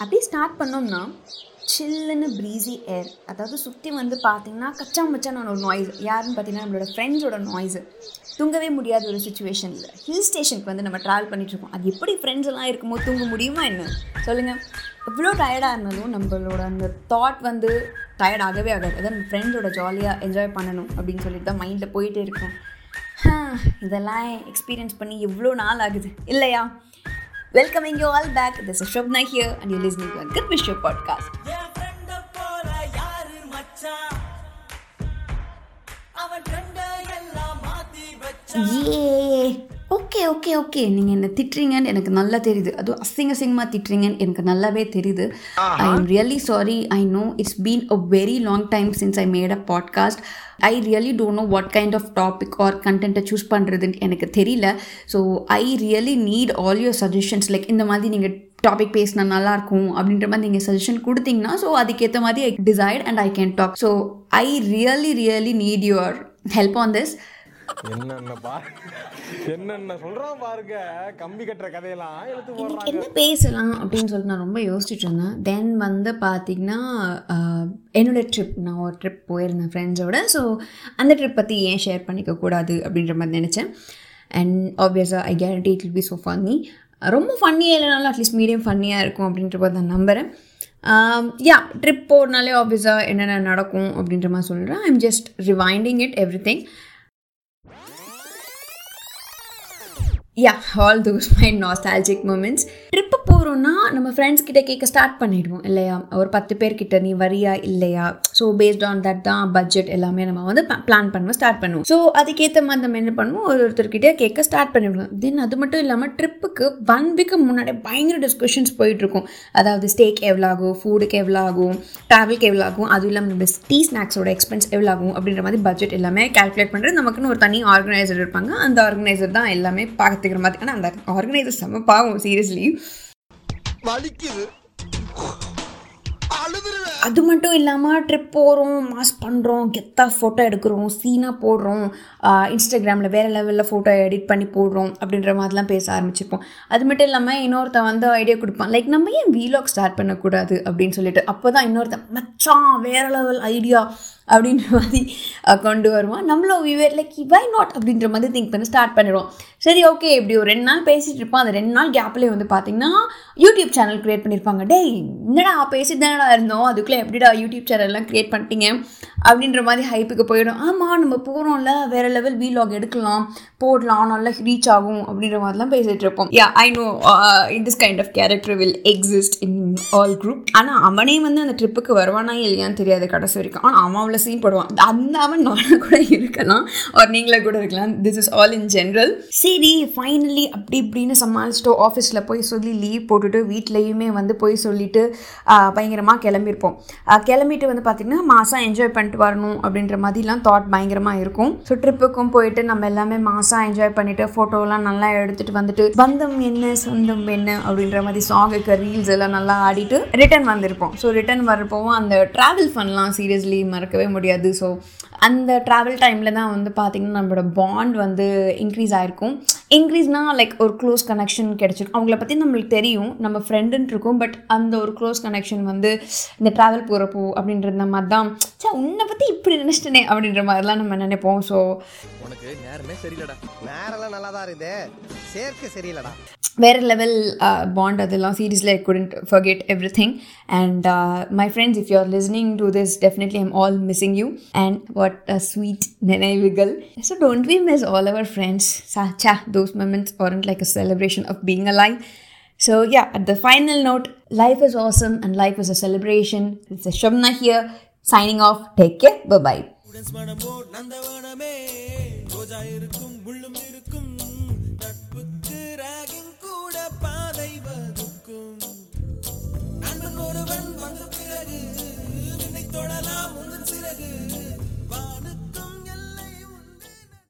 அப்படியே ஸ்டார்ட் பண்ணோம்னா சில்லுன்னு ப்ரீஸி ஏர் அதாவது சுற்றி வந்து பார்த்தீங்கன்னா கச்சா மச்சான ஒரு நாய்ஸ் யாருன்னு பார்த்தீங்கன்னா நம்மளோட ஃப்ரெண்ட்ஸோட நாய்ஸு தூங்கவே முடியாத ஒரு சுச்சுவேஷனில் ஹில் ஸ்டேஷனுக்கு வந்து நம்ம ட்ராவல் பண்ணிகிட்ருக்கோம் அது எப்படி ஃப்ரெண்ட்ஸ் எல்லாம் இருக்கும்போது தூங்க முடியுமா என்ன? சொல்லுங்கள் எவ்வளோ டயர்டாக இருந்தாலும் நம்மளோட அந்த தாட் வந்து டயர்ட் ஆகவே ஆகாது. அதான் நம்ம ஃப்ரெண்ட்ஸோட ஜாலியாக என்ஜாய் பண்ணணும் அப்படின்னு சொல்லிட்டு தான் மைண்டில் போயிட்டே இருக்கும் இதெல்லாம் எக்ஸ்பீரியன்ஸ் பண்ணி எவ்வளோ நாள் ஆகுது? இல்லையா? Welcoming you all back. This is Shobna here, and you're listening to a Good Wish Show podcast. Yeah. Okay okay okay நீங்கள் என்ன திட்டுறீங்கன்னு எனக்கு நல்லா தெரியுது. அதுவும் அசிங்க அசிங்கமாக திட்டுறீங்கன்னு எனக்கு நல்லாவே தெரியுது. I am really sorry I know it's been a very long time since I made a podcast I really don't know what kind of topic or கண்டென்ட்டை சூஸ் பண்ணுறதுன்னு எனக்கு தெரியல. So I really need all your suggestions like இந்த மாதிரி நீங்கள் topic பேசினா நல்லாயிருக்கும் அப்படின்ற மாதிரி நீங்கள் சஜஷன் கொடுத்தீங்கன்னா ஸோ அதுக்கேற்ற மாதிரி I decide and I can talk so I really really need your help on this என்னென்ன பா என்னென்ன சொல்றான் பாருங்க. கம்பி கட்டுற கதையெல்லாம் இன்னைக்கு போடுறாங்க. என்ன பேசலாம் அப்படின்னு சொல்லிட்டு நான் ரொம்ப யோசிச்சுட்டு இருந்தேன். தென் வந்து பார்த்திங்கன்னா ஆஹ், என்னோட ட்ரிப் நான் ஒரு ட்ரிப் போயிருந்தேன் ஃப்ரெண்ட்ஸோட ஸோ அந்த ட்ரிப் பற்றி ஏன் ஷேர் பண்ணிக்க கூடாது அப்படின்ற மாதிரி நினச்சேன். அண்ட் ஆப்வியஸாக I guarantee it will be so funny ரொம்ப ஃபன்னியாக இல்லைனாலும் அட்லீஸ்ட் மீடியம் ஃபன்னியாக இருக்கும் அப்படின்ற மாதிரி நான் நம்புகிறேன் யா ட்ரிப் போகிறனாலே ஆப்வியஸாக என்னென்ன நடக்கும் அப்படின்ற மாதிரி சொல்கிறேன் I'm just rewinding it everything you yeah all those my nostalgic moments trip போகிறோன்னா நம்ம ஃப்ரெண்ட்ஸ் கிட்ட கேட்க ஸ்டார்ட் பண்ணிடுவோம் இல்லையா? ஒரு பத்து பேர்கிட்ட நீ வரியா இல்லையா? ஸோ பேஸ்ட் ஆன் தட் தான் பட்ஜெட் எல்லாமே நம்ம வந்து பிளான் பண்ணுவோம் ஸ்டார்ட் பண்ணுவோம். ஸோ அதுக்கேற்ற மாதிரி நம்ம என்ன பண்ணுவோம் ஒரு ஒருத்தர்கிட்ட கேட்க ஸ்டார்ட் பண்ணிவிடுவோம் தென் அது மட்டும் இல்லாமல் ட்ரிப்புக்கு ஒன் வீக்கு முன்னாடி பயங்கர டிஸ்கஷன்ஸ் போயிட்டுருக்கும். அதாவது ஸ்டேக் எவ்வளோ ஆகும் ஃபுட்டுக்கு எவ்வளோ ஆகும் ட்ராவலுக்கு எவ்வளோ ஆகும் அதுவும் இல்லாமல் நம்ம டீ ஸ்நாக்ஸோட எக்ஸ்பென்ஸ் எவ்வளோ ஆகும் அப்படின்ற மாதிரி பட்ஜெட் எல்லாமே கால்குலேட் பண்ணுறது நமக்குன்னு ஒரு தனி ஆர்கனைசர் இருப்பாங்க. அந்த ஆர்கனைசர் தான் எல்லாமே பார்த்துக்கிற மாதிரி ஆனால் அந்த ஆர்கனைசர் செம்ம பாவம் சீரியஸ்லி வலிக்குது. அது மட்டும் இல்லாமல் ட்ரிப் போகிறோம் மாஸ் பண்ணுறோம் கெத்தாக ஃபோட்டோ எடுக்கிறோம் சீனாக போடுறோம் இன்ஸ்டாகிராமில் வேறு லெவலில் ஃபோட்டோ எடிட் பண்ணி போடுறோம் அப்படின்ற மாதிரிலாம் பேச ஆரம்பிச்சிருப்போம். அது மட்டும் இல்லாமல் இன்னொருத்தன் வந்து ஐடியா கொடுப்பான் லைக் நம்ம ஏன் வீலாக் ஸ்டார்ட் பண்ணக்கூடாது அப்படின்னு சொல்லிட்டு அப்போ தான் இன்னொருத்தன் மச்சான் வேறு லெவல் ஐடியா அப்படின்ற மாதிரி கொண்டு வருவான். நம்மளும் விவேர் லைக் வை நாட் அப்படின்ற மாதிரி திங்க் பண்ணி ஸ்டார்ட் பண்ணிடுவோம். சரி ஓகே இப்படி ஒரு ரெண்டு நாள் பேசிகிட்டு இருப்போம். அந்த ரெண்டு நாள் கேப்லேயே வந்து பார்த்தீங்கன்னா யூடியூப் சேனல் க்ரியேட் பண்ணியிருப்பாங்க டேய் என்னடா பேசிட்டு தானடா இருந்தோம் அதுக்குள்ளே எப்படிடா யூடியூப் சேனல்லாம் க்ரியேட் பண்ணிட்டீங்க? அப்படின்ற மாதிரி ஹைப்புக்கு போயிடும். ஆமாம் நம்ம போகிறோம்ல வேறு லெவல் வீலாக் எடுக்கலாம். போடலாம். நல்லா ரீச் ஆகும். அப்படின்ற மாதிரிலாம் பேசிகிட்டு இருப்போம். Yeah I know in this kind of character will exist in all group ஆனால் அவனே வந்து அந்த ட்ரிப்புக்கு வருவானா இல்லையான்னு தெரியாது கடைசி வரைக்கும். ஆனால் அவன் அவ்வளோ சீன் போடுவான். அந்த அவன் நானாக கூட இருக்கலாம். ஒரு நீங்களே கூட இருக்கலாம். This is all in general சரி ஃபைனலி அப்படி இப்படின்னு சமாளிச்சிட்டோம் ஆஃபீஸில் போய் சொல்லி லீவ் போட்டுட்டு வீட்லேயுமே வந்து போய் சொல்லிட்டு uh, பயங்கரமாக கிளம்பியிருப்போம். கிளம்பிட்டு வந்து பார்த்திங்கன்னா மாதம் என்ஜாய் பண்ணிட்டு வரணும் அப்படின்ற மாதிரிலாம் தாட் பயங்கரமாக இருக்கும். ஸோ ட்ரிப்புக்கும் போயிட்டு நம்ம எல்லாமே மாதம் என்ஜாய் பண்ணிவிட்டு ஃபோட்டோலாம் நல்லா எடுத்துகிட்டு வந்துட்டு பந்தம் என்ன சொந்தம் என்ன? அப்படின்ற மாதிரி சாங்குக்கு ரீல்ஸ் எல்லாம் நல்லா ஆடிட்டு ரிட்டர்ன் வந்திருப்போம். ஸோ ரிட்டர்ன் வரப்போவும் அந்த ட்ராவல் ஃபன்லாம் சீரியஸ்லி மறக்கவே முடியாது. ஸோ அந்த ட்ராவல் டைமில் தான் வந்து பார்த்திங்கன்னா நம்மளோட பாண்ட் வந்து இன்க்ரீஸ் ஆகிருக்கும் இன்க்ரீஸ்னால் லைக் ஒரு க்ளோஸ் கனெக்ஷன் கிடச்சிருக்கும். அவங்கள பற்றி நம்மளுக்கு தெரியும். நம்ம ஃப்ரெண்டுன்னு இருக்கும். பட் அந்த ஒரு க்ளோஸ் கனெக்ஷன் வந்து இந்த ட்ராவல் போகிறப்போ அப்படின்ற மாதிரி தான் சே உன்னை பற்றி இப்படி நினச்சிட்டனே அப்படின்ற மாதிரிலாம் நம்ம நினைப்போம். ஸோ உனக்கு நேரமே சரியில்லடா. நேரெல்லாம் நல்லா தான் இருக்குது. சேர்க்க சரியில்லடா. வேறு லெவல் பாண்ட் அதெல்லாம் seriously I couldn't forget everything and my friends if you are listening to this definitely I'm all missing you and what a sweet நினைவுகள் so don't we miss all our friends so those moments aren't like a celebration of being alive so yeah at the final note life is awesome and life is a celebration it's a shabna here signing off take care bye bye உடன் மனமோ நந்தவனமே ரோஜா இருக்கும் முள்ளும் things.